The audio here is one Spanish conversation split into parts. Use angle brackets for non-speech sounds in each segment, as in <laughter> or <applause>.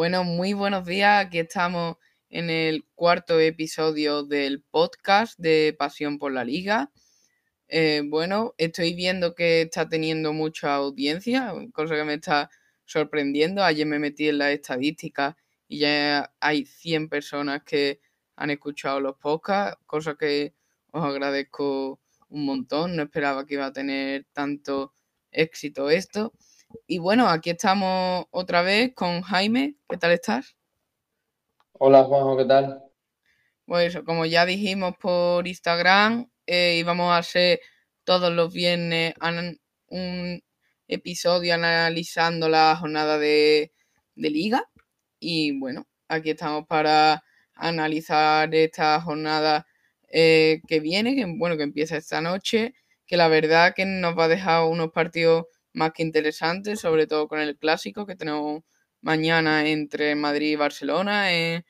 Bueno, muy buenos días. Aquí estamos en el cuarto episodio del podcast de Pasión por la Liga. Eh, bueno, estoy viendo que está teniendo mucha audiencia, cosa que me está sorprendiendo. Ayer me metí en la estadística y ya hay 100 personas que han escuchado los podcasts, cosa que os agradezco un montón. No esperaba que iba a tener tanto éxito esto. Y bueno, aquí estamos otra vez con Jaime. ¿Qué tal estás? Hola Juanjo, ¿qué tal? Pues como ya dijimos por Instagram, eh, íbamos a hacer todos los viernes un episodio analizando la jornada de, liga. Y bueno, aquí estamos para analizar esta jornada eh, que viene, que bueno, que empieza esta noche, que la verdad que nos va a dejar unos partidos más que interesante, sobre todo con el clásico que tenemos mañana entre Madrid y Barcelona en,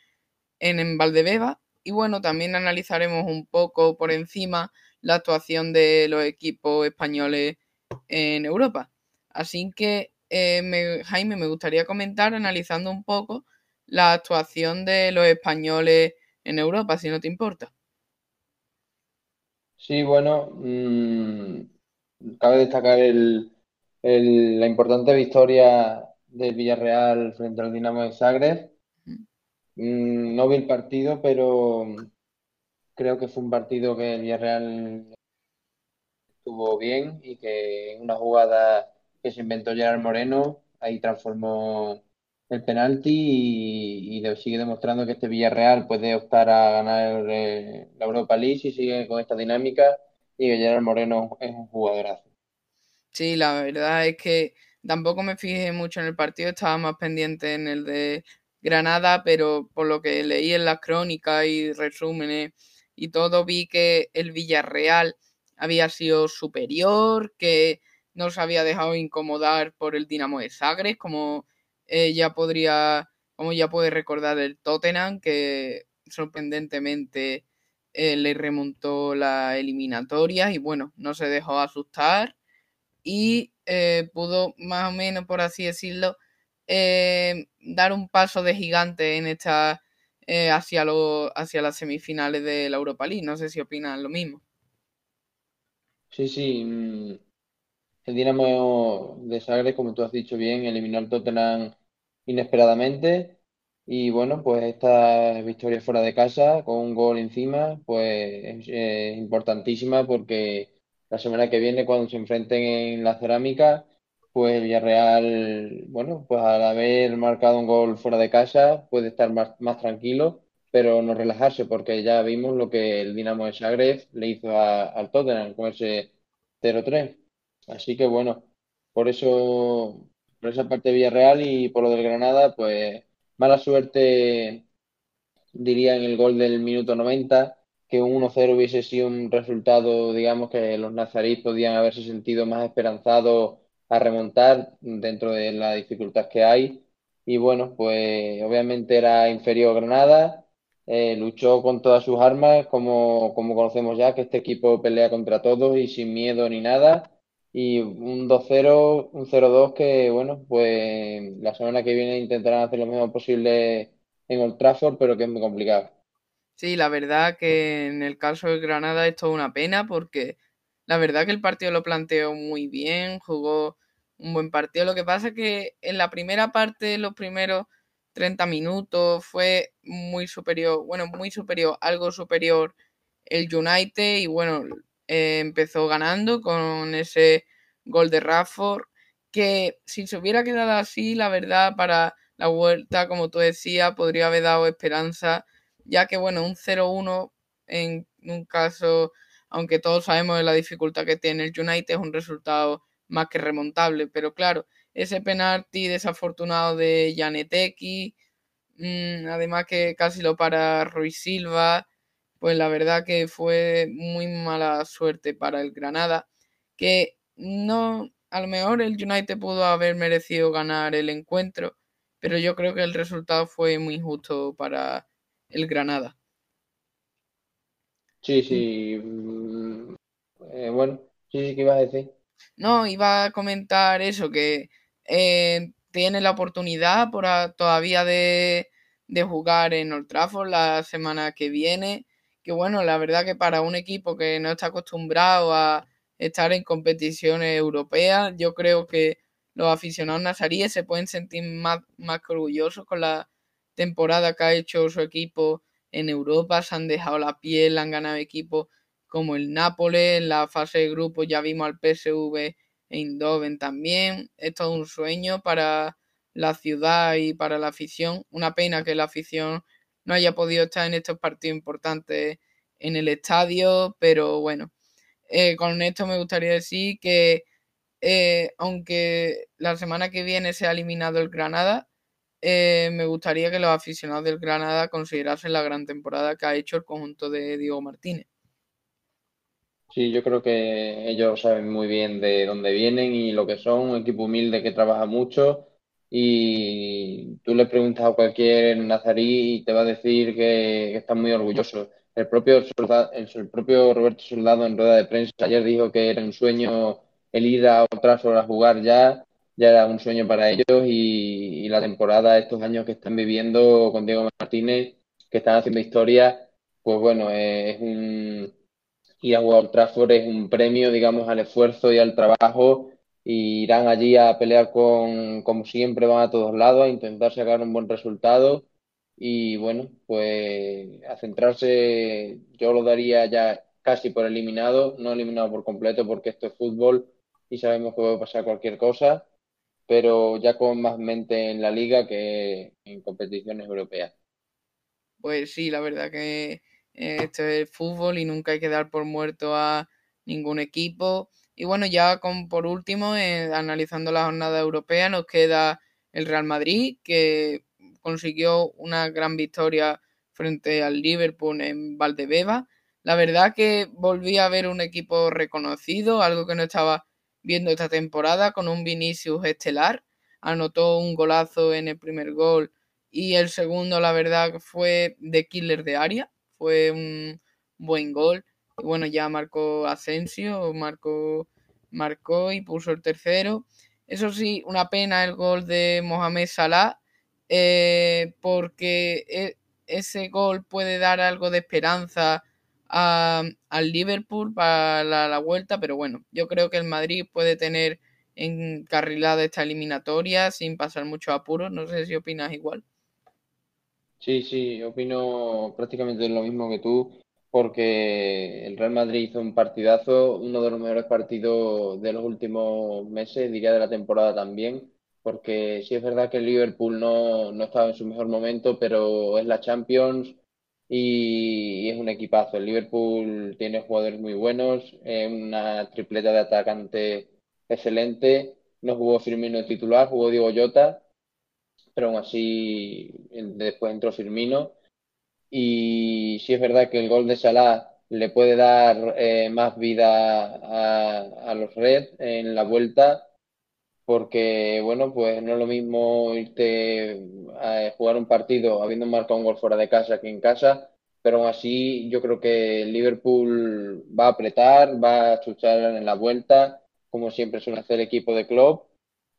en, Valdebeba. Y bueno, también analizaremos un poco por encima la actuación de los equipos españoles en Europa. Así que, eh, Jaime, me gustaría comentar analizando un poco la actuación de los españoles en Europa, si no te importa. Sí, bueno, mmm, cabe destacar el, la importante victoria del Villarreal frente al Dinamo de Zagreb. Mm, no vi el partido, pero creo que fue un partido que el Villarreal estuvo bien y que en una jugada que se inventó Gerard Moreno, ahí transformó el penalti y, sigue demostrando que este Villarreal puede optar a ganar eh, la Europa League y sigue con esta dinámica y que Gerard Moreno es un jugadorazo. Sí, la verdad es que tampoco me fijé mucho en el partido, estaba más pendiente en el de Granada, pero por lo que leí en las crónicas y resúmenes y todo, vi que el Villarreal había sido superior, que no se había dejado incomodar por el Dinamo de Zagreb, como eh, ya podría, como ya puede recordar el Tottenham, que sorprendentemente eh, le remontó la eliminatoria y bueno, no se dejó asustar y eh, pudo más o menos, por así decirlo, eh, dar un paso de gigante en esta eh, hacia, lo, hacia las semifinales de la Europa League. No sé si opinan lo mismo. Sí, sí. Mm, el Dinamo de Zagreb, como tú has dicho bien, eliminó al Tottenham inesperadamente. Y bueno, pues esta victoria fuera de casa, con un gol encima, pues es importantísima porque la semana que viene cuando se enfrenten en la cerámica, pues Villarreal, bueno, pues al haber marcado un gol fuera de casa puede estar más, tranquilo, pero no relajarse porque ya vimos lo que el Dinamo de Zagreb le hizo al Tottenham con ese 0-3. Así que bueno, por eso, por esa parte de Villarreal y por lo del Granada, pues mala suerte diría en el gol del minuto 90 que un 1-0 hubiese sido un resultado, digamos, que los nazaríes podían haberse sentido más esperanzados a remontar dentro de la dificultad que hay. Y bueno, pues obviamente era inferior Granada, eh, luchó con todas sus armas, como, como conocemos ya, que este equipo pelea contra todos y sin miedo ni nada. Y un 2-0, un 0-2 que, bueno, pues la semana que viene intentarán hacer lo mismo posible en Old Trafford, pero que es muy complicado. Sí, la verdad que en el caso de Granada esto es una pena porque la verdad que el partido lo planteó muy bien, jugó un buen partido. Lo que pasa es que en la primera parte, los primeros 30 minutos, fue muy superior, bueno, muy superior, algo superior el United y bueno, eh, empezó ganando con ese gol de Rafford que si se hubiera quedado así, la verdad, para la vuelta, como tú decías, podría haber dado esperanza ya que bueno, un 0-1 en un caso, aunque todos sabemos de la dificultad que tiene el United, es un resultado más que remontable, pero claro, ese penalti desafortunado de Janeteki, mmm, además que casi lo para Ruiz Silva, pues la verdad que fue muy mala suerte para el Granada, que no, a lo mejor el United pudo haber merecido ganar el encuentro, pero yo creo que el resultado fue muy injusto para el Granada. Sí, sí. Mm, eh, bueno, sí, sí, ¿qué ibas a decir? No, iba a comentar eso, que eh, tiene la oportunidad por todavía de, de jugar en Old Trafford la semana que viene. Que bueno, la verdad que para un equipo que no está acostumbrado a estar en competiciones europeas, yo creo que los aficionados nazaríes se pueden sentir más, más orgullosos con la temporada que ha hecho su equipo en Europa, se han dejado la piel, han ganado equipos como el Nápoles, en la fase de grupo ya vimos al PSV e Eindhoven también, es todo un sueño para la ciudad y para la afición, una pena que la afición no haya podido estar en estos partidos importantes en el estadio, pero bueno, eh, con esto me gustaría decir que eh, aunque la semana que viene se ha eliminado el Granada, eh, me gustaría que los aficionados del Granada considerasen la gran temporada que ha hecho el conjunto de Diego Martínez. Sí, yo creo que ellos saben muy bien de dónde vienen y lo que son, un equipo humilde que trabaja mucho y tú le preguntas a cualquier nazarí y te va a decir que, que está muy orgulloso. El propio, soldado, el, propio Roberto Soldado en rueda de prensa ayer dijo que era un sueño el ir a otras horas a jugar ya, ya era un sueño para ellos y, la temporada, estos años que están viviendo con Diego Martínez, que están haciendo historia, pues bueno, es un ir a jugar Trafford es un premio, digamos, al esfuerzo y al trabajo y irán allí a pelear con, como siempre, van a todos lados a intentar sacar un buen resultado y bueno, pues a centrarse, yo lo daría ya casi por eliminado, no eliminado por completo porque esto es fútbol y sabemos que puede pasar cualquier cosa, pero ya con más mente en la liga que en competiciones europeas. Pues sí, la verdad que eh, esto es fútbol y nunca hay que dar por muerto a ningún equipo. Y bueno, ya con por último, eh, analizando la jornada europea, nos queda el Real Madrid, que consiguió una gran victoria frente al Liverpool en Valdebeba. La verdad que volví a ver un equipo reconocido, algo que no estaba viendo esta temporada, con un Vinicius estelar. Anotó un golazo en el primer gol y el segundo, la verdad, fue de killer de área. Fue un buen gol. Y bueno, ya marcó Asensio, marcó, marcó y puso el tercero. Eso sí, una pena el gol de Mohamed Salah, eh, porque e, ese gol puede dar algo de esperanza al Liverpool para la, vuelta, pero bueno, yo creo que el Madrid puede tener encarrilada esta eliminatoria sin pasar mucho apuro. No sé si opinas igual. Sí, sí, opino prácticamente lo mismo que tú, porque el Real Madrid hizo un partidazo, uno de los mejores partidos de los últimos meses, diría de la temporada también porque sí es verdad que el Liverpool no, no estaba en su mejor momento, pero es la Champions y, es un equipazo. El Liverpool tiene jugadores muy buenos, una tripleta de atacante excelente. No jugó Firmino titular, jugó Diego Jota, pero aún así después entró Firmino. Y sí es verdad que el gol de Salah le puede dar eh, más vida a, a los Reds en la vuelta porque, bueno, pues no es lo mismo irte a jugar un partido habiendo marcado un gol fuera de casa que en casa, pero aún así yo creo que Liverpool va a apretar, va a chuchar en la vuelta, como siempre suele hacer el equipo de club,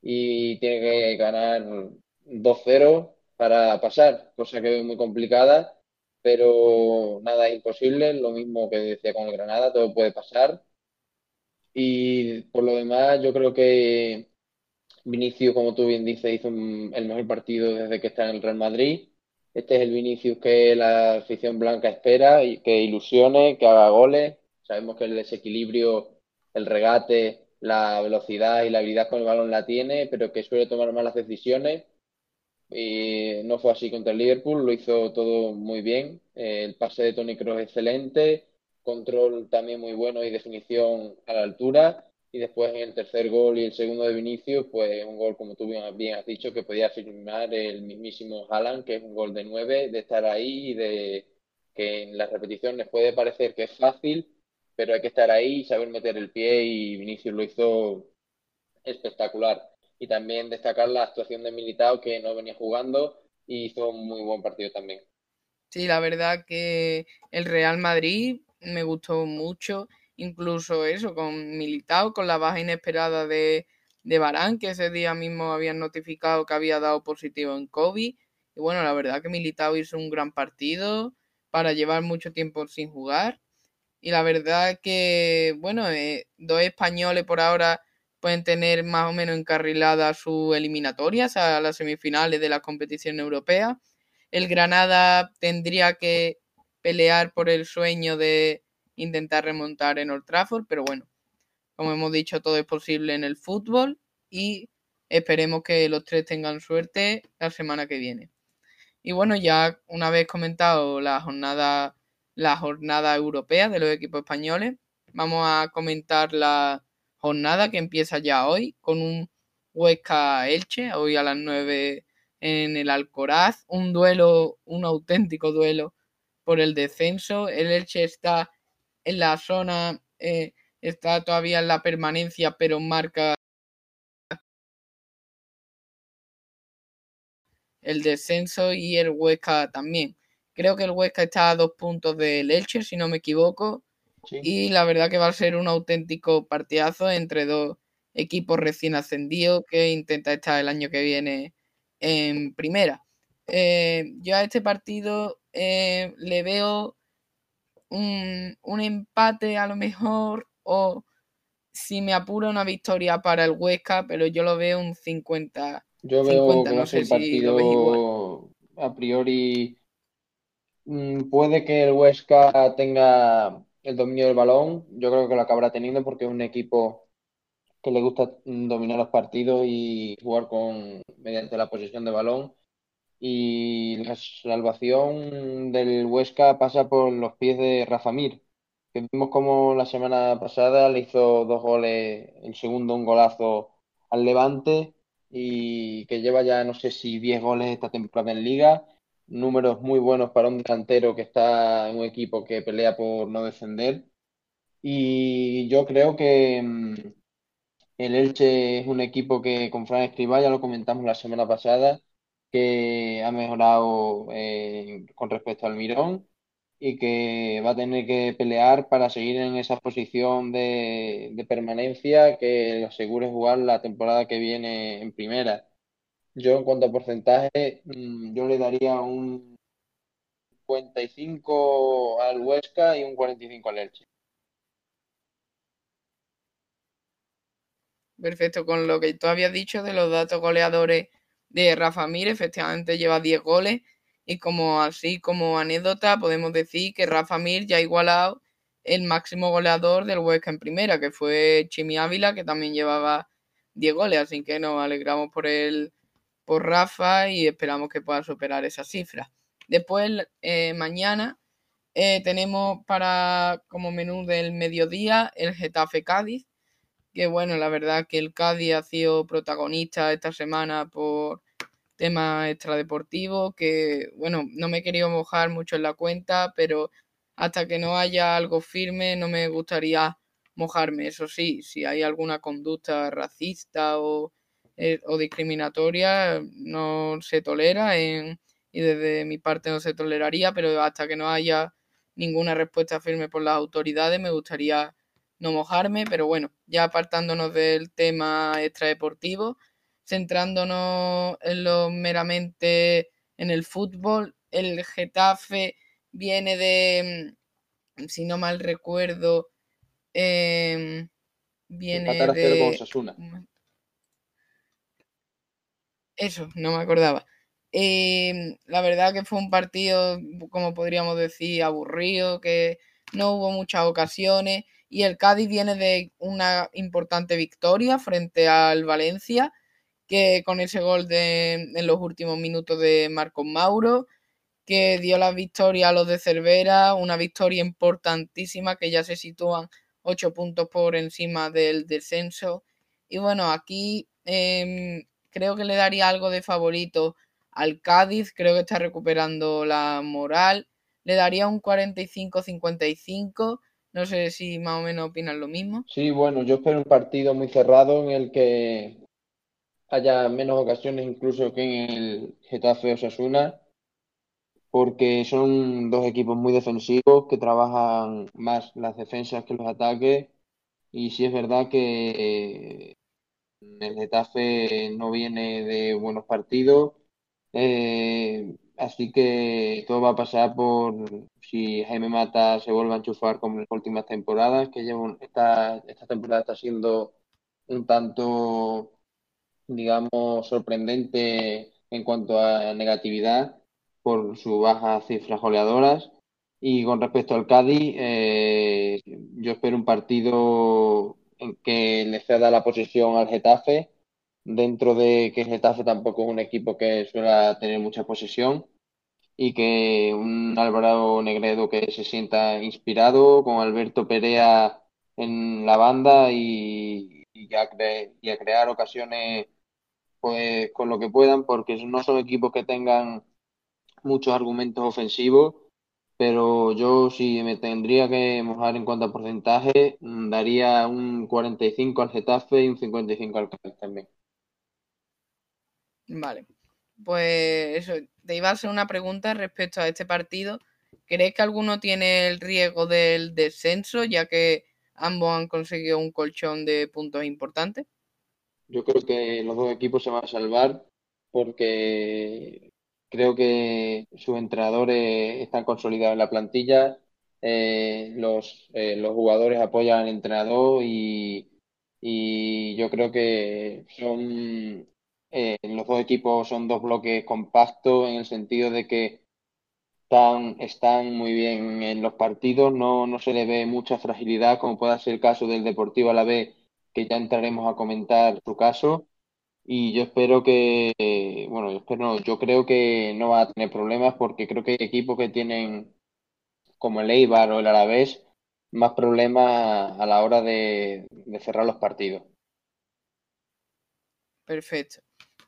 y tiene que ganar 2-0 para pasar, cosa que veo muy complicada, pero nada es imposible, lo mismo que decía con el Granada, todo puede pasar. Y por lo demás, yo creo que Vinicius, como tú bien dices, hizo el mejor partido desde que está en el Real Madrid. Este es el Vinicius que la afición blanca espera y que ilusione, que haga goles. Sabemos que el desequilibrio, el regate, la velocidad y la habilidad con el balón la tiene, pero que suele tomar malas decisiones. Y no fue así contra el Liverpool, lo hizo todo muy bien. El pase de Tony Kroos excelente, control también muy bueno y definición a la altura y después el tercer gol y el segundo de Vinicius, pues un gol, como tú bien has dicho, que podía firmar el mismísimo Haaland, que es un gol de nueve, de estar ahí y de que en las repeticiones puede parecer que es fácil, pero hay que estar ahí y saber meter el pie y Vinicius lo hizo espectacular. Y también destacar la actuación de Militao, que no venía jugando y hizo un muy buen partido también. Sí, la verdad que el Real Madrid me gustó mucho incluso eso, con Militao, con la baja inesperada de de Barán, que ese día mismo habían notificado que había dado positivo en COVID. Y bueno, la verdad que Militao hizo un gran partido para llevar mucho tiempo sin jugar. Y la verdad que, bueno, eh, dos españoles por ahora pueden tener más o menos encarriladas sus eliminatorias a las semifinales de la competición europea. El Granada tendría que pelear por el sueño de intentar remontar en Old Trafford, pero bueno, como hemos dicho, todo es posible en el fútbol y esperemos que los tres tengan suerte la semana que viene. Y bueno, ya una vez comentado la jornada, la jornada europea de los equipos españoles, vamos a comentar la jornada que empieza ya hoy con un Huesca Elche, hoy a las 9 en el Alcoraz, un duelo, un auténtico duelo por el descenso. El Elche está en la zona, eh, está todavía en la permanencia, pero marca el descenso y el Huesca también. Creo que el Huesca está a dos puntos del Elche, si no me equivoco. Y la verdad que va a ser un auténtico partidazo entre dos equipos recién ascendidos que intenta estar el año que viene en primera. Eh, yo a este partido eh, le veo un, un, empate a lo mejor o si me apura una victoria para el Huesca, pero yo lo veo un 50 yo veo que no sé partido a priori. Mm, puede que el Huesca tenga el dominio del balón. Yo creo que lo acabará teniendo porque es un equipo que le gusta dominar los partidos y jugar con mediante la posesión de balón. Y la salvación del Huesca pasa por los pies de Rafa Mir, que vimos como la semana pasada le hizo dos goles, el segundo un golazo al Levante y que lleva ya no sé si 10 goles esta temporada en liga, números muy buenos para un delantero que está en un equipo que pelea por no descender. Y yo creo que mm, el Elche es un equipo que con Fran Escribá, ya lo comentamos la semana pasada, que ha mejorado eh, con respecto al Mirón y que va a tener que pelear para seguir en esa posición de, permanencia que le asegure jugar la temporada que viene en primera. Yo en cuanto a porcentaje, mm, yo le daría un 55 al Huesca y un 45 al Elche. Perfecto, con lo que tú habías dicho de los datos goleadores de Rafa Mir, efectivamente lleva 10 goles. Y como así como anécdota podemos decir que Rafa Mir ya ha igualado el máximo goleador del Huesca en primera, que fue Chimi Ávila, que también llevaba 10 goles, así que nos alegramos por él, por Rafa y esperamos que pueda superar esa cifra. Después, eh, mañana eh, tenemos para como menú del mediodía el Getafe Cádiz, que bueno, la verdad que el Cádiz ha sido protagonista esta semana por tema extradeportivo que, bueno, no me he querido mojar mucho en la cuenta, pero hasta que no haya algo firme no me gustaría mojarme. Eso sí, si hay alguna conducta racista o, eh, o discriminatoria, no se tolera y desde mi parte no se toleraría, pero hasta que no haya ninguna respuesta firme por las autoridades me gustaría no mojarme, pero bueno, ya apartándonos del tema extradeportivo, centrándonos en lo meramente en el fútbol. El Getafe viene de, mm, si no mal recuerdo, em, viene de... Eso, no me acordaba. Em, la verdad que fue un partido, como podríamos decir, aburrido, que no hubo muchas ocasiones y el Cádiz viene de una importante victoria frente al Valencia que con ese gol de, en los últimos minutos de Marcos Mauro, que dio la victoria a los de Cervera, una victoria importantísima que ya se sitúan ocho puntos por encima del descenso. Y bueno, aquí em, creo que le daría algo de favorito al Cádiz, creo que está recuperando la moral. Le daría un 45-55. No sé si más o menos opinan lo mismo. Sí, bueno, yo espero un partido muy cerrado en el que haya menos ocasiones incluso que en el Getafe Osasuna, porque son dos equipos muy defensivos que trabajan más las defensas que los ataques. Y sí es verdad que el Getafe no viene de buenos partidos, eh, así que todo va a pasar por si Jaime Mata se vuelve a enchufar como en las últimas temporadas, que lleva esta, esta temporada está siendo un tanto, digamos, sorprendente en cuanto a negatividad por su baja cifras goleadoras. Y con respecto al Cádiz, eh, yo espero un partido que le ceda la posesión al Getafe, dentro de que Getafe tampoco es un equipo que suele tener mucha posesión, y que un Álvaro Negredo que se sienta inspirado, con Alberto Perea en la banda y, a, y a crear ocasiones pues con lo que puedan, porque no son equipos que tengan muchos argumentos ofensivos, pero yo si me tendría que mojar en cuanto a porcentaje, mm, daría un 45 al Getafe y un 55 al Cádiz también. Vale, pues eso, te iba a hacer una pregunta respecto a este partido. ¿Crees que alguno tiene el riesgo del descenso, ya que ambos han conseguido un colchón de puntos importantes? Yo creo que los dos equipos se van a salvar porque Creo que sus entrenadores están consolidados en la plantilla, eh, los, eh, los jugadores apoyan al entrenador y, y yo creo que son eh, los dos equipos son dos bloques compactos en el sentido de que están, muy bien en los partidos, no, no se le ve mucha fragilidad como pueda ser el caso del Deportivo a la vez, que ya entraremos a comentar su caso. Y yo espero que, bueno, yo espero, yo creo que no va a tener problemas porque creo que hay equipos que tienen, como el Eibar o el Alavés, más problemas a la hora de, cerrar los partidos. Perfecto.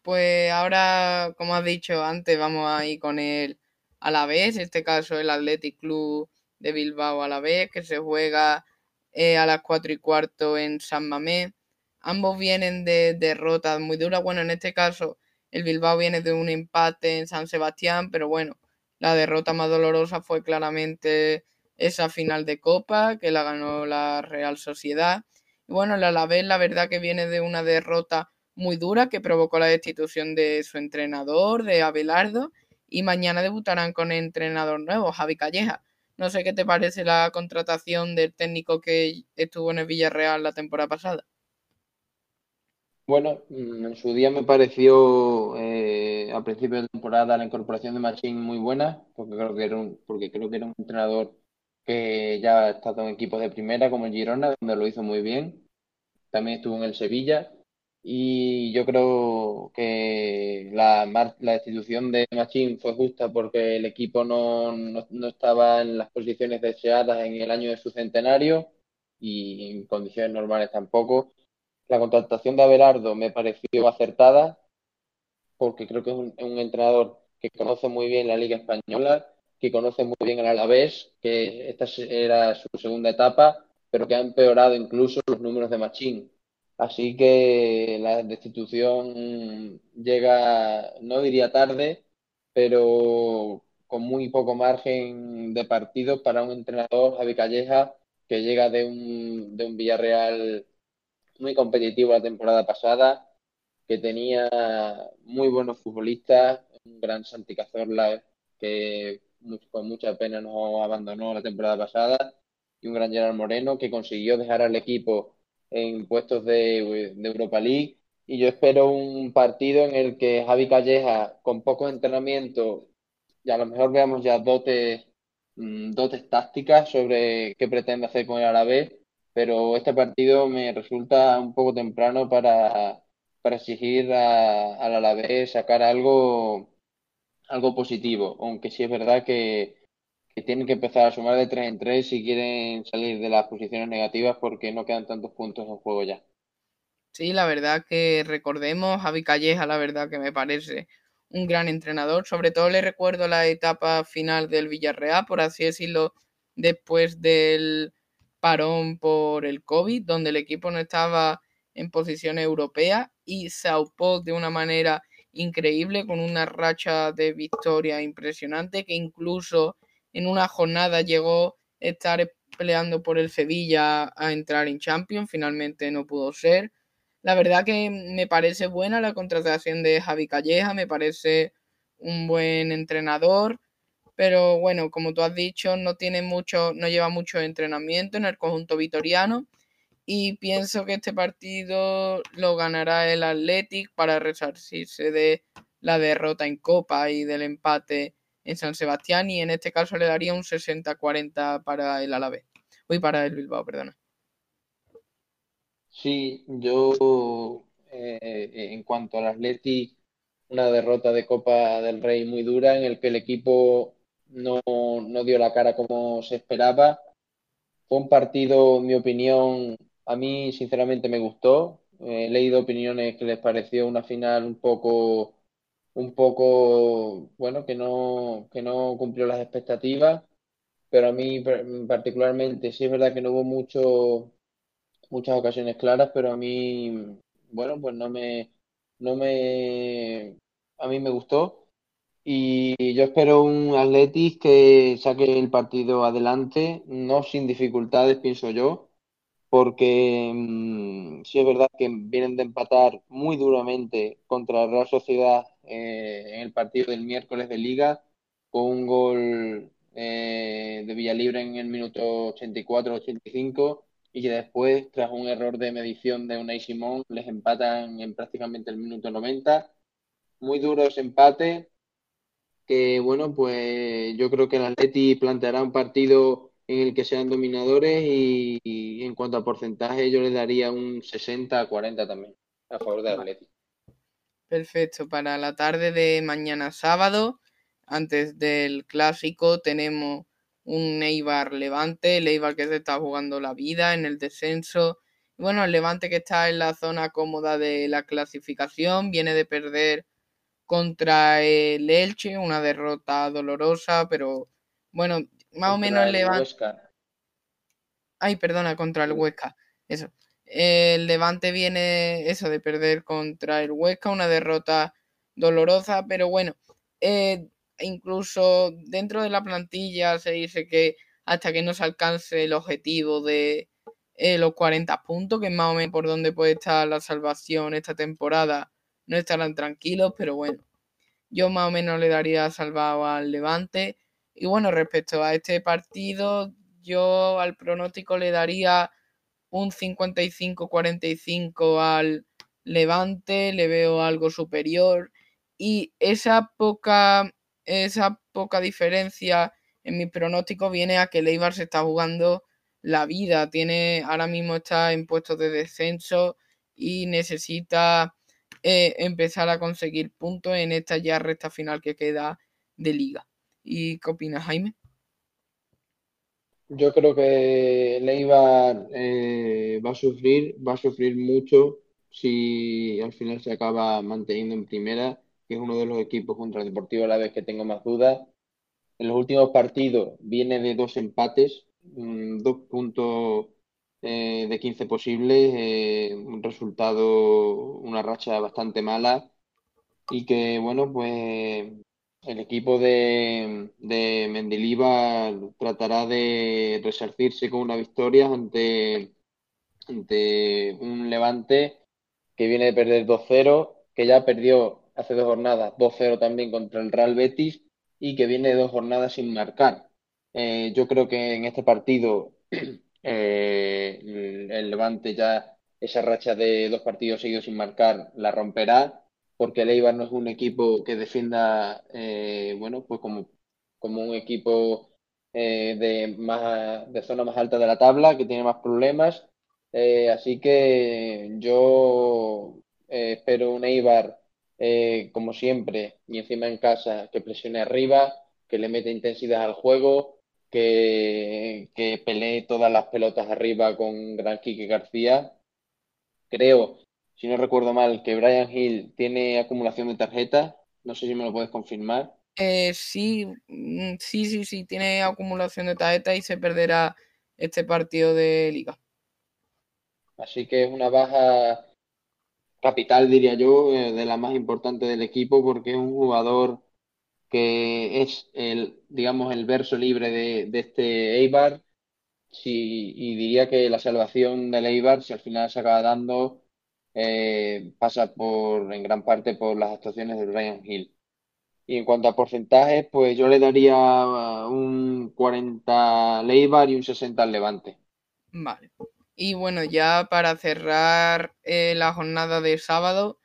Pues ahora, como has dicho antes, vamos a ir con el Alavés, en este caso el Athletic Club de Bilbao Alavés, que se juega eh, a las 4 y cuarto en San Mamés. Ambos vienen de derrotas muy duras. Bueno, en este caso, el Bilbao viene de un empate en San Sebastián, pero bueno, la derrota más dolorosa fue claramente esa final de Copa que la ganó la Real Sociedad. Y bueno, el Alavés, la verdad que viene de una derrota muy dura que provocó la destitución de su entrenador, de Abelardo, y mañana debutarán con entrenador nuevo, Javi Calleja. No sé qué te parece la contratación del técnico que estuvo en el Villarreal la temporada pasada. Bueno, mm, en su día me pareció eh, a principio de temporada la incorporación de Machín muy buena, porque creo que era un, porque creo que era un entrenador que ya ha estado en equipos de primera como el Girona, donde lo hizo muy bien. También estuvo en el Sevilla. Y yo creo que la, la destitución de Machín fue justa porque el equipo no, no, no estaba en las posiciones deseadas en el año de su centenario y en condiciones normales tampoco la contratación de Abelardo me pareció acertada porque creo que es un, entrenador que conoce muy bien la Liga Española, que conoce muy bien el Alavés, que esta era su segunda etapa, pero que ha empeorado incluso los números de Machín. Así que la destitución llega, no diría tarde, pero con muy poco margen de partido para un entrenador, Javi Calleja, que llega de un, de un Villarreal muy competitivo la temporada pasada, que tenía muy buenos futbolistas, un gran Santi Cazorla que con mucha pena nos abandonó la temporada pasada, y un gran Gerard Moreno que consiguió dejar al equipo en puestos de, Europa League. Y yo espero un partido en el que Javi Calleja, con poco entrenamiento, y a lo mejor veamos ya dotes, mm, dotes tácticas sobre qué pretende hacer con el Alavés pero este partido me resulta un poco temprano para, para exigir al Alavés sacar algo, algo positivo, aunque sí es verdad que, que tienen que empezar a sumar de 3 en 3 si quieren salir de las posiciones negativas porque no quedan tantos puntos en juego ya. Sí, la verdad que recordemos, Javi Calleja, la verdad que me parece un gran entrenador. Sobre todo le recuerdo la etapa final del Villarreal, por así decirlo, después del parón por el COVID, donde el equipo no estaba en posición europea y se aupó de una manera increíble con una racha de victoria impresionante que incluso en una jornada llegó a estar peleando por el Sevilla a entrar en Champions, finalmente no pudo ser. La verdad que me parece buena la contratación de Javi Calleja, me parece un buen entrenador, pero bueno, como tú has dicho, no tiene mucho, no lleva mucho entrenamiento en el conjunto vitoriano y pienso que este partido lo ganará el Athletic para resarcirse de la derrota en Copa y del empate en San Sebastián y en este caso le daría un 60-40 para el Alavés. Uy, para el Bilbao, perdona. Sí, yo eh, en cuanto al Athletic, una derrota de Copa del Rey muy dura en el que el equipo no, no dio la cara como se esperaba. Fue un partido, en mi opinión, a mí sinceramente me gustó. he leído opiniones que les pareció una final un poco, un poco, bueno, que no, que no cumplió las expectativas, pero a mí particularmente sí es verdad que no hubo mucho, muchas ocasiones claras, pero a mí, bueno, pues no me, no me, a mí me gustó. Y yo espero un Atletis que saque el partido adelante, no sin dificultades, pienso yo porque mm, sí es verdad que vienen de empatar muy duramente contra la Real Sociedad eh, en el partido del miércoles de Liga, con un gol eh, de Villalibre en el minuto 84-85 y que después, tras un error de medición de Unai Simón, les empatan en prácticamente el minuto 90. Muy duro ese empate, que bueno, pues yo creo que el Atleti planteará un partido en el que sean dominadores y, en cuanto a porcentaje yo le daría un 60-40 también a favor de Atlético. Perfecto, para la tarde de mañana sábado, antes del clásico, tenemos un Eibar Levante, el Eibar que se está jugando la vida en el descenso. Bueno, el Levante que está en la zona cómoda de la clasificación, viene de perder contra el Elche, una derrota dolorosa, pero bueno, más o menos el Levante. Ay, perdona, contra el Huesca. Eso. El Levante viene eso de perder contra el Huesca, una derrota dolorosa, pero bueno, eh, incluso dentro de la plantilla se dice que hasta que no se alcance el objetivo de eh, los 40 puntos, que es más o menos por donde puede estar la salvación esta temporada, no estarán tranquilos, pero bueno, yo más o menos le daría salvado al Levante. Y bueno, respecto a este partido, yo al pronóstico le daría un 55-45 al Levante, le veo algo superior y esa poca esa poca diferencia en mi pronóstico viene a que el Eibar se está jugando la vida, tiene ahora mismo está en puestos de descenso y necesita eh, empezar a conseguir puntos en esta ya recta final que queda de liga. ¿Y qué opinas, Jaime? Yo creo que Leibar eh, va a sufrir, va a sufrir mucho si al final se acaba manteniendo en primera, que es uno de los equipos contra el Deportivo a la vez que tengo más dudas. En los últimos partidos viene de dos empates, mm, dos puntos eh, de 15 posibles, eh, un resultado, una racha bastante mala y que, bueno, pues el equipo de, de Mendilibar tratará de resarcirse con una victoria ante, ante un Levante que viene de perder 2-0, que ya perdió hace dos jornadas 2-0 también contra el Real Betis y que viene de dos jornadas sin marcar. Eh, yo creo que en este partido <clears throat> eh, el Levante ya esa racha de dos partidos seguidos sin marcar la romperá porque el Eibar no es un equipo que defienda, eh, bueno, pues como, como un equipo eh, de, más, de zona más alta de la tabla, que tiene más problemas. Eh, así que yo espero un Eibar, como siempre, y encima en casa, que presione arriba, que le mete intensidad al juego, que, que pelee todas las pelotas arriba con Gran Quique García. Creo si no recuerdo mal, que Brian Hill tiene acumulación de tarjetas. No sé si me lo puedes confirmar. Eh, sí, mm, sí, sí, sí, tiene acumulación de tarjetas y se perderá este partido de liga. Así que es una baja capital, diría yo, eh, de la más importante del equipo, porque es un jugador que es el, digamos, el verso libre de, de este Eibar. Sí, y diría que la salvación del Eibar, si al final se acaba dando, eh, pasa por, en gran parte por las actuaciones de Ryan Hill. Y en cuanto a porcentajes, pues yo le daría uh, un 40 al Eibar y un 60 al Levante. Vale. Y bueno, ya para cerrar eh, la jornada de sábado,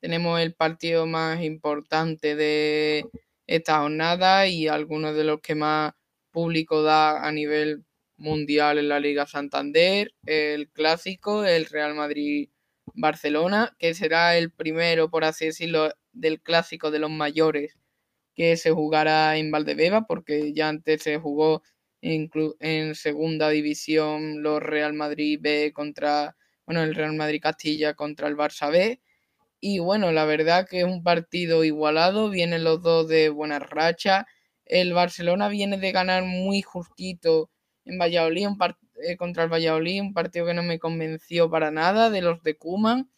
tenemos el partido más importante de esta jornada y algunos de los que más público da a nivel mundial en la Liga Santander, el clásico, el Real Madrid-Barcelona, que será el primero, por así decirlo, del clásico de los mayores que se jugará en Valdebeba, porque ya antes se jugó en, segunda división los Real Madrid B contra, bueno, el Real Madrid Castilla contra el Barça B. Y bueno, la verdad que es un partido igualado, vienen los dos de buena racha. El Barcelona viene de ganar muy justito en Valladolid, eh, contra el Valladolid, un partido que no me convenció para nada de los de Kuman.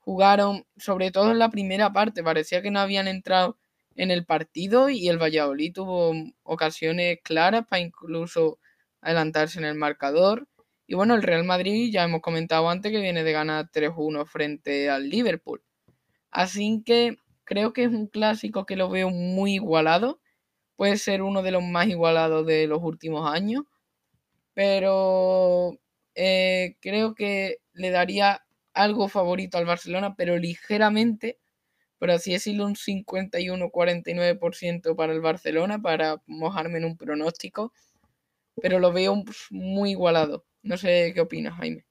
Jugaron, sobre todo en la primera parte, parecía que no habían entrado en el partido y el Valladolid tuvo ocasiones claras para incluso adelantarse en el marcador. Y bueno, el Real Madrid ya hemos comentado antes que viene de ganar 3-1 frente al Liverpool. Así que creo que es un clásico que lo veo muy igualado. Puede ser uno de los más igualados de los últimos años. Pero eh, creo que le daría algo favorito al Barcelona, pero ligeramente por así decirlo, un 51-49% para el Barcelona, para mojarme en un pronóstico, pero lo veo muy igualado. No sé qué opinas, Jaime.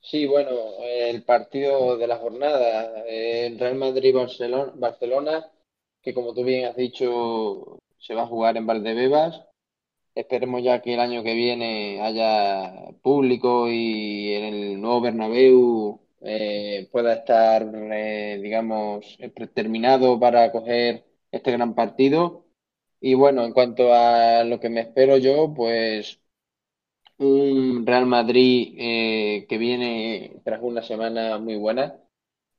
Sí, bueno, el partido de la jornada, el Real Madrid-Barcelona, Barcelona, que como tú bien has dicho, se va a jugar en Valdebebas. Esperemos ya que el año que viene haya público y en el nuevo Bernabéu eh, pueda estar, eh, digamos, terminado para coger este gran partido. Y bueno, en cuanto a lo que me espero yo, pues un Real Madrid eh, que viene tras una semana muy buena,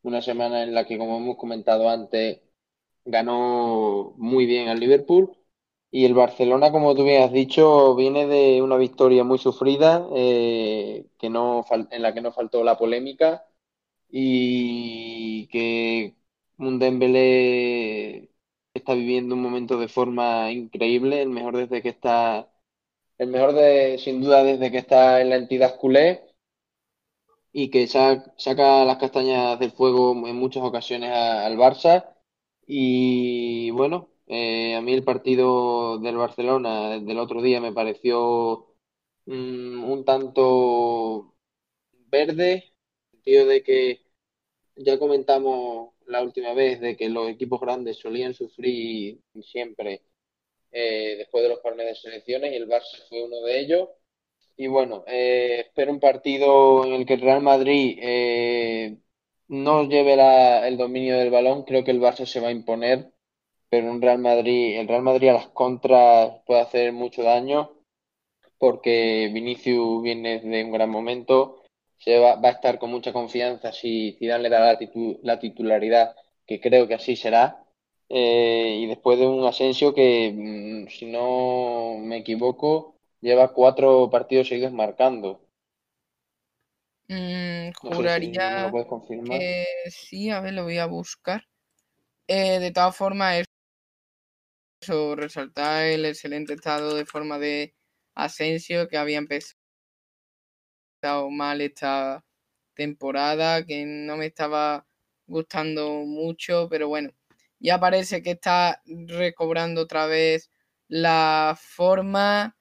una semana en la que, como hemos comentado antes, ganó muy bien al Liverpool. Y el Barcelona, como tú bien has dicho, viene de una victoria muy sufrida, que no, en la que no faltó la polémica y que un Dembélé está viviendo un momento de forma increíble, el mejor desde que está, el mejor de, sin duda desde que está en la entidad culé y que saca, las castañas del fuego en muchas ocasiones al Barça. Y bueno, eh, a mí el partido del Barcelona del otro día me pareció mm, un tanto verde, en el sentido de que ya comentamos la última vez de que los equipos grandes solían sufrir siempre eh, después de los torneos de selecciones y el Barça fue uno de ellos. Y bueno, eh, espero un partido en el que el Real Madrid eh, no lleve el dominio del balón. Creo que el Barça se va a imponer, pero un Real Madrid, el Real Madrid a las contras puede hacer mucho daño porque Vinicius viene de un gran momento va, a estar con mucha confianza si Zidane le da la, titularidad, que creo que así será. Eh, y después de un Asensio que, mm, si no me equivoco, lleva cuatro partidos seguidos marcando. Mm, juraría que sí, a ver, lo voy a buscar. Eh, de todas formas, eso resaltar el excelente estado de forma de Asensio que había empezado mal esta temporada, que no me estaba gustando mucho, pero bueno, ya parece que está recobrando otra vez la forma.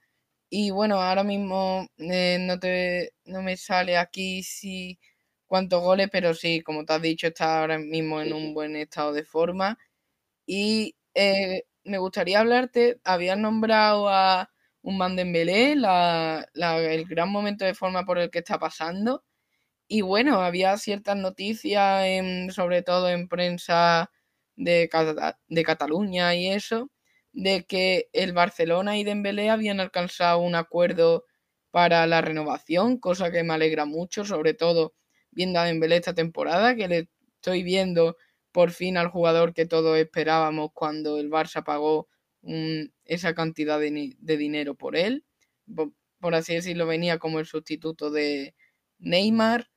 Y bueno, ahora mismo eh, no, te, no me sale aquí si cuántos goles, pero sí, como te has dicho, está ahora mismo en un buen estado de forma. Y eh, me gustaría hablarte, habías nombrado a un Mandembelé, la, el gran momento de forma por el que está pasando. Y bueno, había ciertas noticias, sobre todo en prensa de, de Cataluña y eso, de que el Barcelona y Dembélé habían alcanzado un acuerdo para la renovación, cosa que me alegra mucho, sobre todo viendo a Dembélé esta temporada, que le estoy viendo por fin al jugador que todos esperábamos cuando el Barça pagó esa cantidad de, dinero por él. Por, así decirlo, venía como el sustituto de Neymar.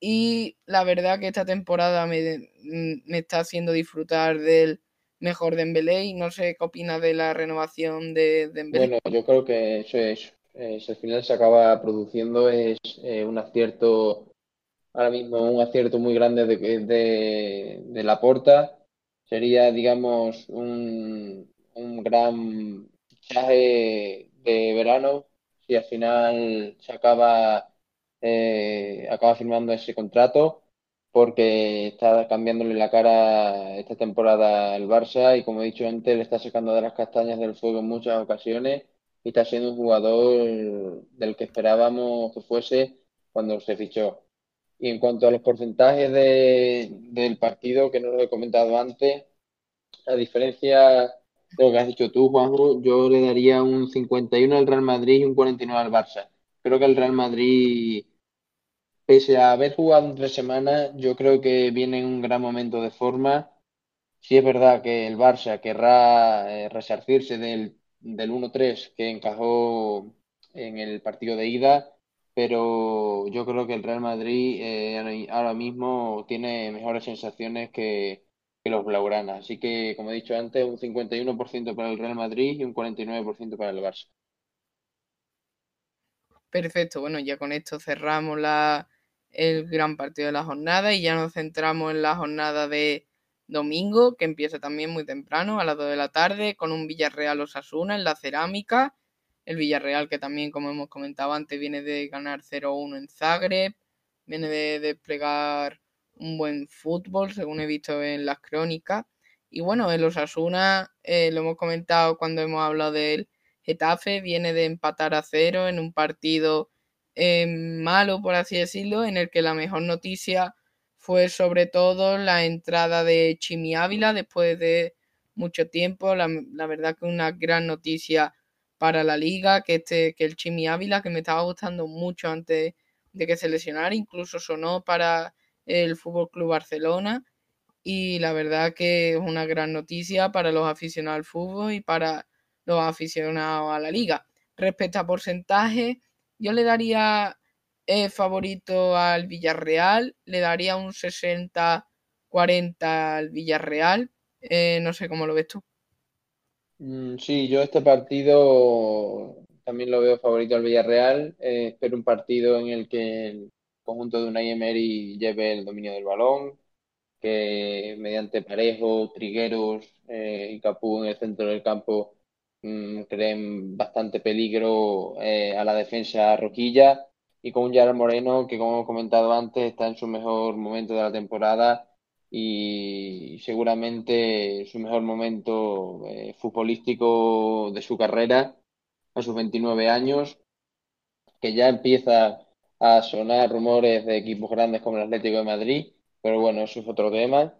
Y la verdad que esta temporada me, me está haciendo disfrutar del mejor Dembélé y no sé qué opinas de la renovación de Dembélé. Bueno, yo creo que eso es, al final se acaba produciendo es eh, un acierto, ahora mismo un acierto muy grande de, de, de Laporta. Sería, digamos, un, un gran fichaje de verano si al final se acaba, eh, acaba firmando ese contrato porque está cambiándole la cara esta temporada al Barça y como he dicho antes, le está sacando de las castañas del fuego en muchas ocasiones y está siendo un jugador del que esperábamos que fuese cuando se fichó. Y en cuanto a los porcentajes de, del partido, que no lo he comentado antes, a diferencia de lo que has dicho tú, Juanjo, yo le daría un 51 al Real Madrid y un 49 al Barça. Creo que el Real Madrid pese a haber jugado entre semanas, yo creo que viene en un gran momento de forma. Sí es verdad que el Barça querrá eh, resarcirse del, del 1-3 que encajó en el partido de ida, pero yo creo que el Real Madrid eh, ahora mismo tiene mejores sensaciones que, que los blaugranas. Así que, como he dicho antes, un 51% para el Real Madrid y un 49% para el Barça. Perfecto, bueno, ya con esto cerramos la, el gran partido de la jornada y ya nos centramos en la jornada de domingo, que empieza también muy temprano, a las 2 de la tarde, con un Villarreal Osasuna en la cerámica. El Villarreal, que también, como hemos comentado antes, viene de ganar 0-1 en Zagreb, viene de desplegar un buen fútbol, según he visto en las crónicas. Y bueno, el Osasuna, eh, lo hemos comentado cuando hemos hablado del Getafe, viene de empatar a cero en un partido eh, malo, por así decirlo, en el que la mejor noticia fue sobre todo la entrada de Chimi Ávila después de mucho tiempo. La, verdad que una gran noticia para la liga, que, este, que el Chimi Ávila, que me estaba gustando mucho antes de que se lesionara, incluso sonó para el Fútbol Club Barcelona. Y la verdad que es una gran noticia para los aficionados al fútbol y para los aficionados a la liga. Respecto a porcentaje, yo le daría eh, favorito al Villarreal, le daría un 60-40 al Villarreal. Eh, no sé cómo lo ves tú. Mm, sí, yo este partido también lo veo favorito al Villarreal. Eh, espero un partido en el que el conjunto de Unai Emery lleve el dominio del balón, que mediante Parejo, Trigueros y Capú en el centro del campo Mm, creen bastante peligro eh, a la defensa roquilla y con un Gerard Moreno que como he comentado antes está en su mejor momento de la temporada y seguramente su mejor momento eh, futbolístico de su carrera a sus 29 años que ya empieza a sonar rumores de equipos grandes como el Atlético de Madrid pero bueno eso es otro tema.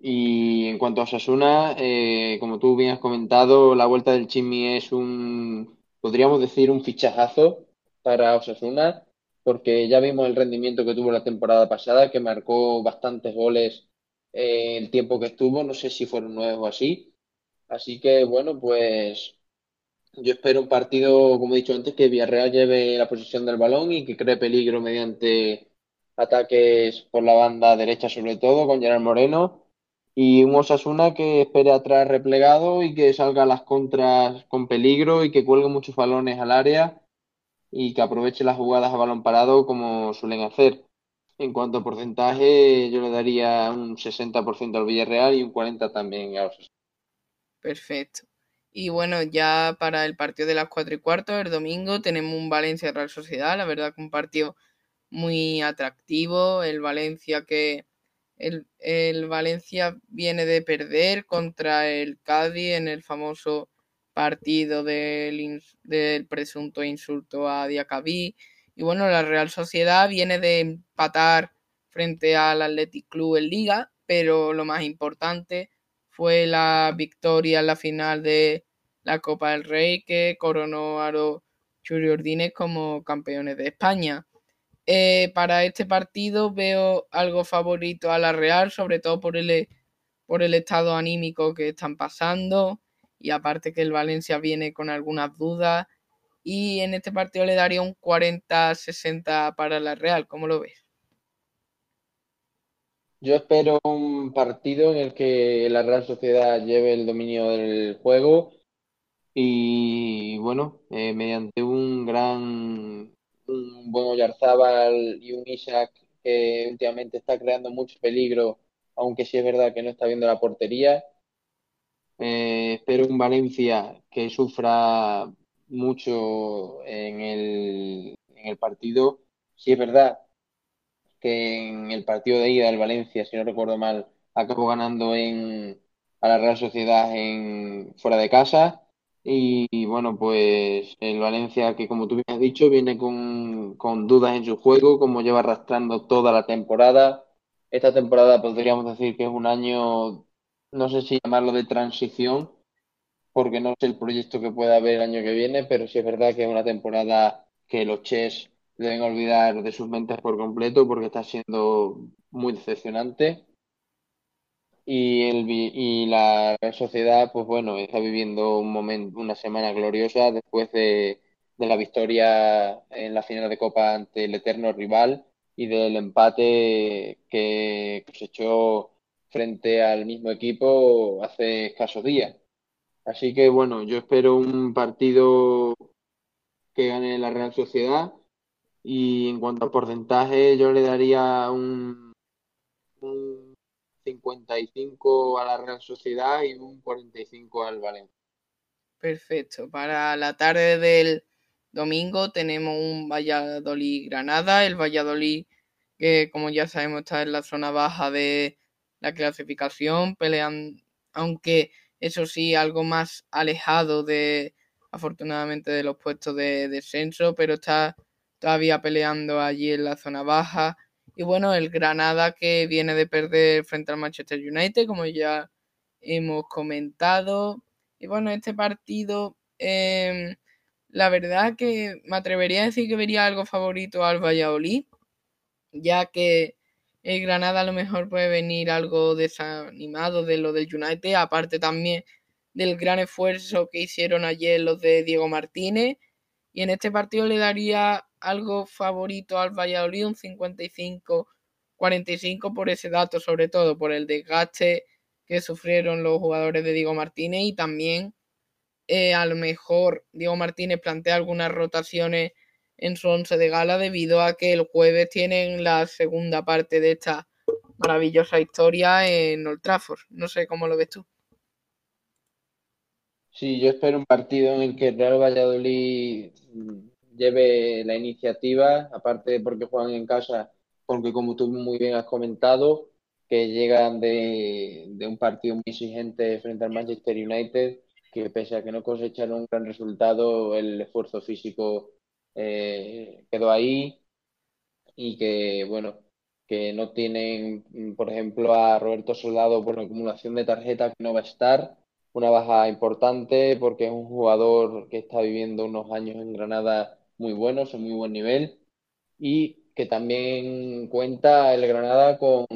Y en cuanto a Osasuna, eh, como tú bien has comentado, la vuelta del Chimi es un, podríamos decir, un fichajazo para Osasuna, porque ya vimos el rendimiento que tuvo la temporada pasada, que marcó bastantes goles eh, el tiempo que estuvo, no sé si fueron nueve o así. Así que bueno, pues yo espero un partido, como he dicho antes, que Villarreal lleve la posición del balón y que cree peligro mediante ataques por la banda derecha sobre todo, con Gerard Moreno y un Osasuna que espere atrás replegado y que salga a las contras con peligro y que cuelgue muchos balones al área y que aproveche las jugadas a balón parado como suelen hacer. En cuanto a porcentaje, yo le daría un 60% al Villarreal y un 40% también a Osasuna. Perfecto. Y bueno, ya para el partido de las 4 y cuarto, el domingo, tenemos un Valencia Real Sociedad, la verdad que un partido muy atractivo, el Valencia que el, Valencia viene de perder contra el Cádiz en el famoso partido del, del presunto insulto a Diacabí. Y bueno, la Real Sociedad viene de empatar frente al Athletic Club en Liga, pero lo más importante fue la victoria en la final de la Copa del Rey que coronó a los Churiordines como campeones de España. Eh, para este partido veo algo favorito a la Real, sobre todo por el, por el estado anímico que están pasando y aparte que el Valencia viene con algunas dudas y en este partido le daría un 40-60 para la Real, ¿cómo lo ves? Yo espero un partido en el que la Real Sociedad lleve el dominio del juego y bueno, eh, mediante un gran, un buen Oyarzábal y un Isaac que últimamente está creando mucho peligro, aunque sí es verdad que no está viendo la portería. Eh, espero un Valencia que sufra mucho en el, en el partido. Sí es verdad que en el partido de ida del Valencia, si no recuerdo mal, acabó ganando en, a la Real Sociedad en, fuera de casa. Y, y bueno, pues el Valencia, que como tú bien has dicho, viene con, con dudas en su juego, como lleva arrastrando toda la temporada. Esta temporada podríamos decir que es un año, no sé si llamarlo de transición, porque no sé el proyecto que pueda haber el año que viene, pero sí es verdad que es una temporada que los Chess deben olvidar de sus mentes por completo porque está siendo muy decepcionante. Y, el, y la sociedad, pues bueno, está viviendo un momento, una semana gloriosa después de, de la victoria en la final de Copa ante el eterno rival y del empate que cosechó frente al mismo equipo hace escasos días. Así que bueno, yo espero un partido que gane la Real Sociedad y en cuanto a porcentaje yo le daría un, un 55 a la Real Sociedad y un 45 al Valencia. Perfecto. Para la tarde del domingo tenemos un Valladolid-Granada. El Valladolid, que como ya sabemos está en la zona baja de la clasificación, pelean, aunque eso sí, algo más alejado de, afortunadamente, de los puestos de descenso, pero está todavía peleando allí en la zona baja. Y bueno, el Granada que viene de perder frente al Manchester United, como ya hemos comentado. Y bueno, este partido, eh, la verdad que me atrevería a decir que vería algo favorito al Valladolid, ya que el Granada a lo mejor puede venir algo desanimado de lo del United, aparte también del gran esfuerzo que hicieron ayer los de Diego Martínez. Y en este partido le daría algo favorito al Valladolid, un 55-45 por ese dato, sobre todo por el desgaste que sufrieron los jugadores de Diego Martínez y también eh, a lo mejor Diego Martínez plantea algunas rotaciones en su once de gala debido a que el jueves tienen la segunda parte de esta maravillosa historia en Old Trafford. No sé cómo lo ves tú. Sí, yo espero un partido en el que el Real Valladolid mm, lleve la iniciativa, aparte de porque juegan en casa, porque como tú muy bien has comentado, que llegan de, de un partido muy exigente frente al Manchester United, que pese a que no cosecharon un gran resultado, el esfuerzo físico eh, quedó ahí y que, bueno, que no tienen, mm, por ejemplo, a Roberto Soldado por la acumulación de tarjetas que no va a estar, una baja importante porque es un jugador que está viviendo unos años en Granada muy buenos, en muy buen nivel y que también cuenta el Granada con,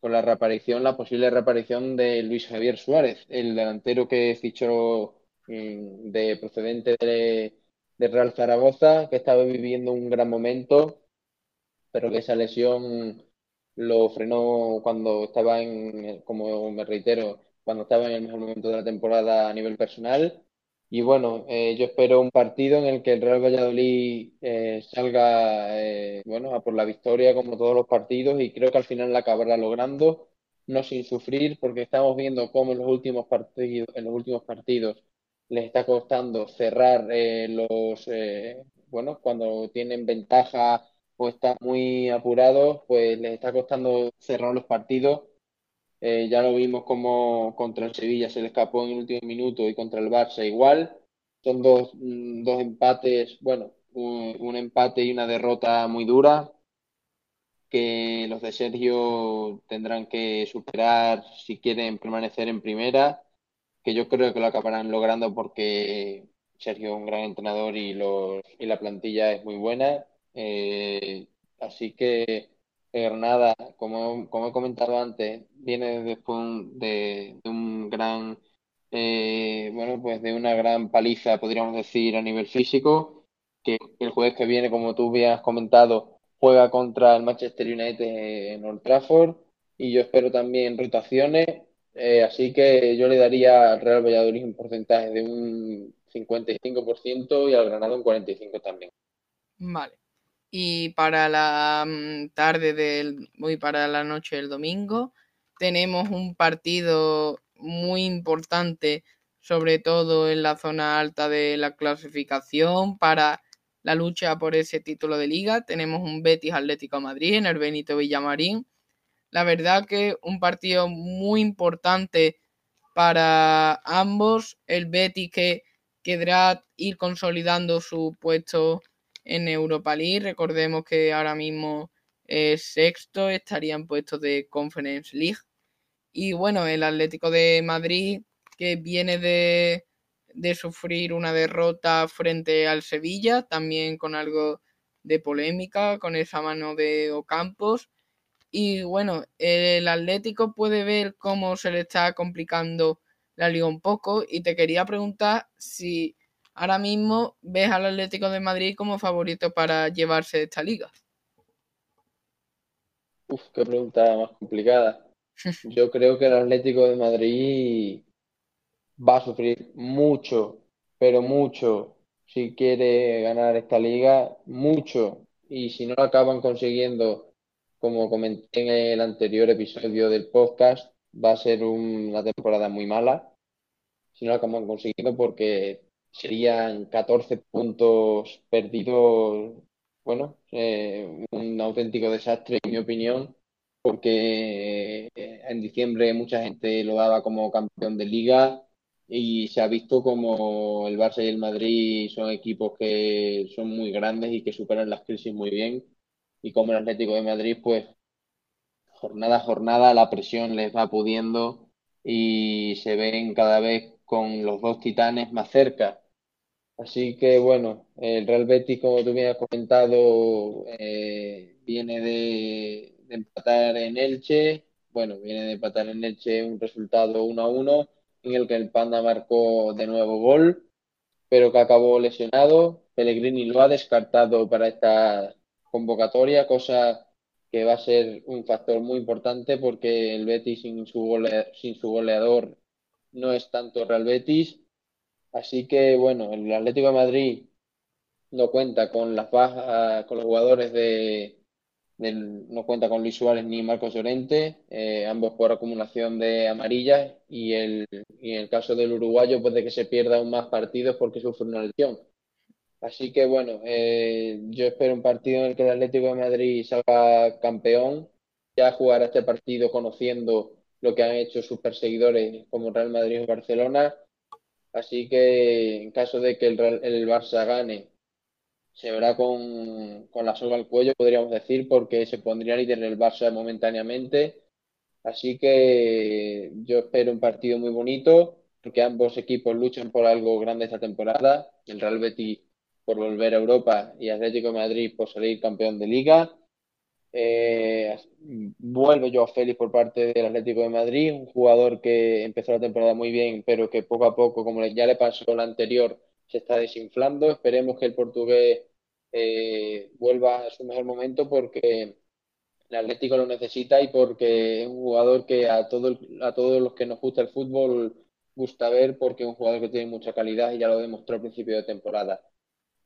con la reaparición, la posible reaparición de Luis Javier Suárez, el delantero que fichó mm, de procedente de, de Real Zaragoza, que estaba viviendo un gran momento pero que esa lesión lo frenó cuando estaba en, como me reitero, cuando estaba en el mejor momento de la temporada a nivel personal. Y bueno, eh, yo espero un partido en el que el Real Valladolid eh, salga eh, bueno, a por la victoria como todos los partidos y creo que al final la acabará logrando, no sin sufrir, porque estamos viendo cómo en los últimos partidos, en los últimos partidos les está costando cerrar eh, los, eh, bueno, cuando tienen ventaja o están muy apurados, pues les está costando cerrar los partidos. Eh, ya lo vimos como contra el Sevilla se le escapó en el último minuto y contra el Barça igual. Son dos, mm, dos empates, bueno, un, un empate y una derrota muy dura que los de Sergio tendrán que superar si quieren permanecer en primera, que yo creo que lo acabarán logrando porque Sergio es un gran entrenador y, los, y la plantilla es muy buena. Eh, así que eh, Granada, como, como he comentado antes, viene después de un gran, eh, bueno, pues de una gran paliza, podríamos decir, a nivel físico, que el jueves que viene, como tú bien has comentado, juega contra el Manchester United en Old Trafford y yo espero también rotaciones, eh, así que yo le daría al Real Valladolid un porcentaje de un 55% y al Granada un 45% también. Vale. Y para la mm, tarde del, y para la noche del domingo, tenemos un partido muy importante, sobre todo en la zona alta de la clasificación para la lucha por ese título de liga. Tenemos un Betis Atlético Madrid en el Benito Villamarín. La verdad que un partido muy importante para ambos. El Betis que querrá ir consolidando su puesto en Europa League. Recordemos que ahora mismo es sexto, estaría en puestos de Conference League. Y bueno, el Atlético de Madrid que viene de, de sufrir una derrota frente al Sevilla, también con algo de polémica, con esa mano de Ocampos. Y bueno, el Atlético puede ver cómo se le está complicando la liga un poco y te quería preguntar si ahora mismo ves al Atlético de Madrid como favorito para llevarse esta liga. Uf, qué pregunta más complicada. <laughs> Yo creo que el Atlético de Madrid va a sufrir mucho, pero mucho, si quiere ganar esta liga, mucho. Y si no lo acaban consiguiendo, como comenté en el anterior episodio del podcast, va a ser una temporada muy mala. Si no lo acaban consiguiendo, porque serían 14 puntos perdidos, bueno, eh, un auténtico desastre en mi opinión, porque eh, en diciembre mucha gente lo daba como campeón de liga y se ha visto como el Barça y el Madrid son equipos que son muy grandes y que superan las crisis muy bien y como el Atlético de Madrid pues jornada a jornada la presión les va pudiendo y se ven cada vez con los dos titanes más cerca. Así que bueno, el Real Betis, como tú me has comentado, eh, viene de, de, empatar en Elche. Bueno, viene de empatar en Elche un resultado 1 a 1 en el que el Panda marcó de nuevo gol, pero que acabó lesionado. Pellegrini lo ha descartado para esta convocatoria, cosa que va a ser un factor muy importante porque el Betis sin su, goleador no es tanto Real Betis. Así que bueno, el Atlético de Madrid no cuenta con las bajas, con los jugadores de, no cuenta con Luis Suárez ni Marcos Llorente, eh, ambos por acumulación de amarillas y, el, y en el caso del uruguayo puede que se pierda aún más partidos porque sufre una lesión. Así que bueno, eh, yo espero un partido en el que el Atlético de Madrid salga campeón, ya jugar este partido conociendo lo que han hecho sus perseguidores como Real Madrid o Barcelona. Así que en caso de que el, el Barça gane se verá con, la soga al cuello, podríamos decir, porque se pondría líder el Barça momentáneamente. Así que yo espero un partido muy bonito, porque ambos equipos luchan por algo grande esta temporada. El Real Betis por volver a Europa y Atlético de Madrid por salir campeón de liga. Eh, vuelve yo a Félix por parte del Atlético de Madrid, un jugador que empezó la temporada muy bien, pero que poco a poco, como ya le pasó la anterior, se está desinflando. Esperemos que el portugués eh, vuelva a su mejor momento porque el Atlético lo necesita y porque es un jugador que a, todo, a todos los que nos gusta el fútbol gusta ver porque es un jugador que tiene mucha calidad y ya lo demostró al principio de temporada.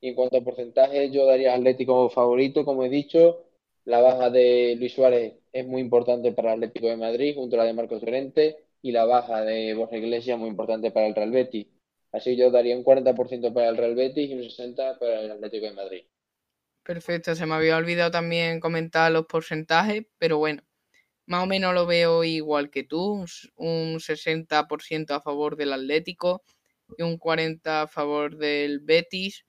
Y en cuanto a porcentaje, yo daría Atlético favorito, como he dicho. La baja de Luis Suárez es muy importante para el Atlético de Madrid, junto a la de Marcos Llorente, y la baja de Borja Iglesias muy importante para el Real Betis. Así yo daría un 40% para el Real Betis y un 60% para el Atlético de Madrid. Perfecto, se me había olvidado también comentar los porcentajes, pero bueno, más o menos lo veo igual que tú, un 60% a favor del Atlético y un 40% a favor del Betis.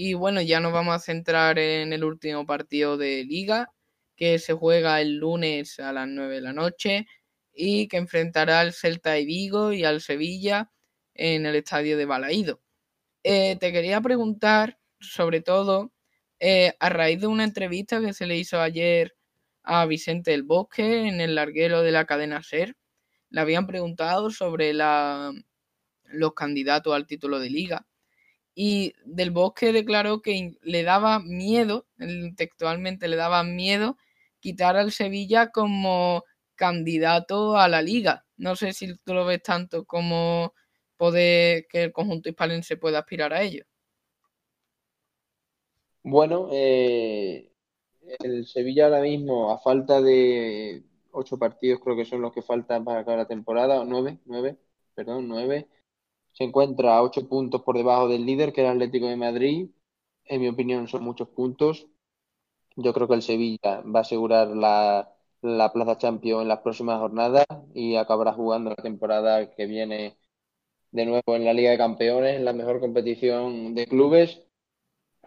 Y bueno, ya nos vamos a centrar en el último partido de liga, que se juega el lunes a las 9 de la noche y que enfrentará al Celta de Vigo y al Sevilla en el estadio de Balaído. Eh, te quería preguntar, sobre todo, eh, a raíz de una entrevista que se le hizo ayer a Vicente del Bosque en el larguero de la cadena SER, le habían preguntado sobre la, los candidatos al título de liga. Y del Bosque declaró que le daba miedo, textualmente le daba miedo, quitar al Sevilla como candidato a la liga. No sé si tú lo ves tanto como poder que el conjunto hispalense pueda aspirar a ello. Bueno, eh, el Sevilla ahora mismo, a falta de ocho partidos, creo que son los que faltan para acabar la temporada, o nueve, nueve, perdón, nueve, se encuentra a ocho puntos por debajo del líder, que es el Atlético de Madrid. En mi opinión, son muchos puntos. Yo creo que el Sevilla va a asegurar la, la Plaza Champions en las próximas jornadas y acabará jugando la temporada que viene de nuevo en la Liga de Campeones, en la mejor competición de clubes.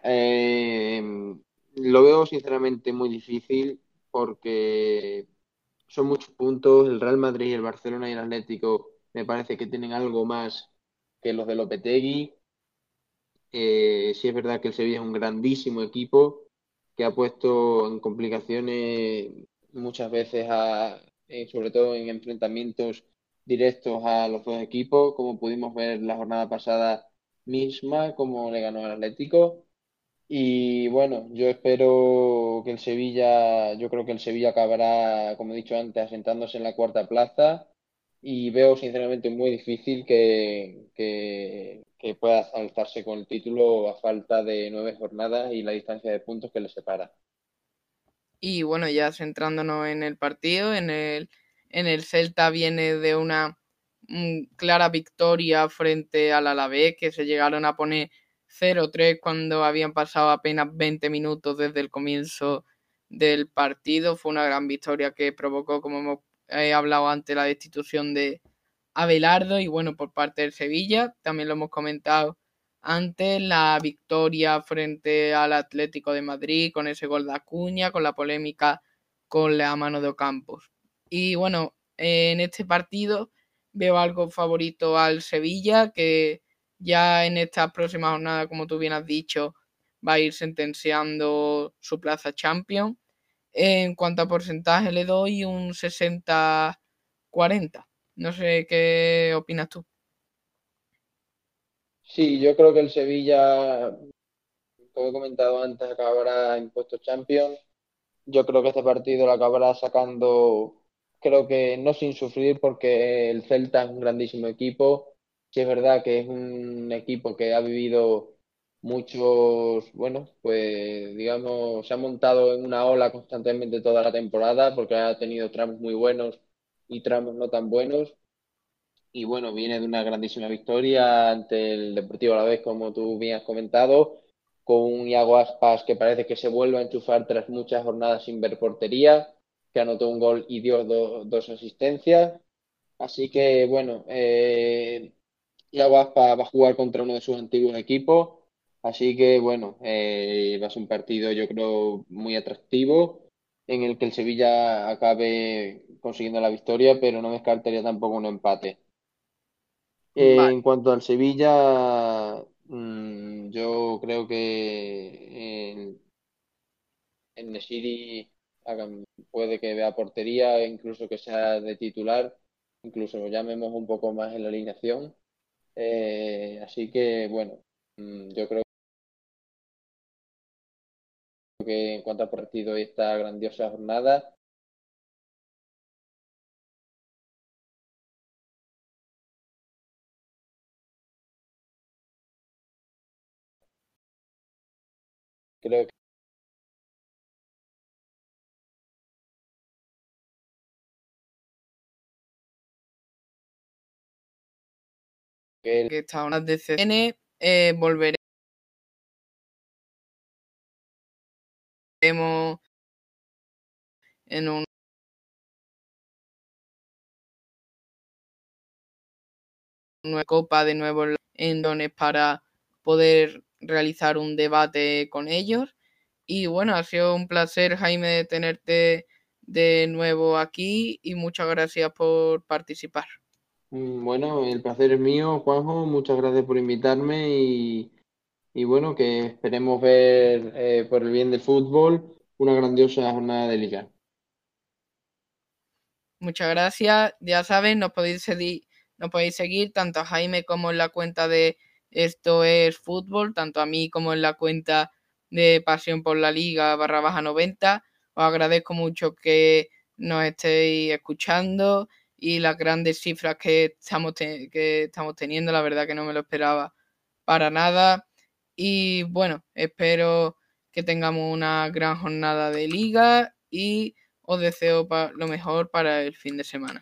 Eh, lo veo sinceramente muy difícil porque son muchos puntos. El Real Madrid, el Barcelona y el Atlético me parece que tienen algo más que los de Lopetegui. Eh, sí es verdad que el Sevilla es un grandísimo equipo que ha puesto en complicaciones muchas veces, eh, sobre todo en enfrentamientos directos a los dos equipos, como pudimos ver la jornada pasada misma, como le ganó al Atlético. Y bueno, yo espero que el Sevilla, yo creo que el Sevilla acabará, como he dicho antes, asentándose en la cuarta plaza y veo sinceramente muy difícil que, que, pueda alzarse con el título a falta de nueve jornadas y la distancia de puntos que le separa. Y bueno, ya centrándonos en el partido, en el, en el Celta viene de una mm, clara victoria frente al Alavés, que se llegaron a poner 0-3 cuando habían pasado apenas 20 minutos desde el comienzo del partido. Fue una gran victoria que provocó, como hemos eh, hablado antes, la destitución de Abelardo y bueno, por parte del Sevilla, también lo hemos comentado ante la victoria frente al Atlético de Madrid con ese gol de Acuña, con la polémica con la mano de Ocampos. Y bueno, en este partido veo algo favorito al Sevilla, que ya en esta próxima jornada, como tú bien has dicho, va a ir sentenciando su plaza champion. En cuanto a porcentaje, le doy un 60-40. No sé qué opinas tú. Sí, yo creo que el Sevilla, como he comentado antes, acabará en puestos Champions. Yo creo que este partido lo acabará sacando, creo que no sin sufrir, porque el Celta es un grandísimo equipo. Sí es verdad que es un equipo que ha vivido muchos, bueno, pues digamos, se ha montado en una ola constantemente toda la temporada, porque ha tenido tramos muy buenos y tramos no tan buenos y bueno, viene de una grandísima victoria ante el Deportivo Alavés, como tú bien has comentado, con un Iago Aspas que parece que se vuelve a enchufar tras muchas jornadas sin ver portería, que anotó un gol y dio dos asistencias. Así que bueno, eh, Iago Aspas va a jugar contra uno de sus antiguos equipos. Así que bueno, eh, va a ser un partido yo creo muy atractivo en el que el Sevilla acabe consiguiendo la victoria, pero no descartaría tampoco un empate. En cuanto al Sevilla, mm, yo creo que en, en Nesiri puede que vea portería, incluso que sea de titular, incluso lo llamemos un poco más en la alineación. Eh, así que, bueno, mm, yo creo que en cuanto al partido y esta grandiosa jornada, creo que, que está una decepción. Eh, volveremos en un una copa de nuevo en Dones para poder realizar un debate con ellos. Y bueno, ha sido un placer, Jaime, tenerte de nuevo aquí y muchas gracias por participar. Mm, bueno, el placer es mío, Juanjo. Muchas gracias por invitarme y, y bueno, que esperemos ver eh, por el bien del fútbol una grandiosa jornada de liga. Muchas gracias. Ya saben, nos podéis seguir, nos podéis seguir tanto a Jaime como en la cuenta de esto es fútbol, tanto a mí como en la cuenta de Pasión por la Liga barra baja 90. Os agradezco mucho que nos estéis escuchando y las grandes cifras que estamos, que estamos teniendo. La verdad que no me lo esperaba para nada. Y bueno, espero que tengamos una gran jornada de liga y os deseo lo mejor para el fin de semana.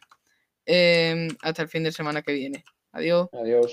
Em, hasta el fin de semana que viene. Adiós. Adiós.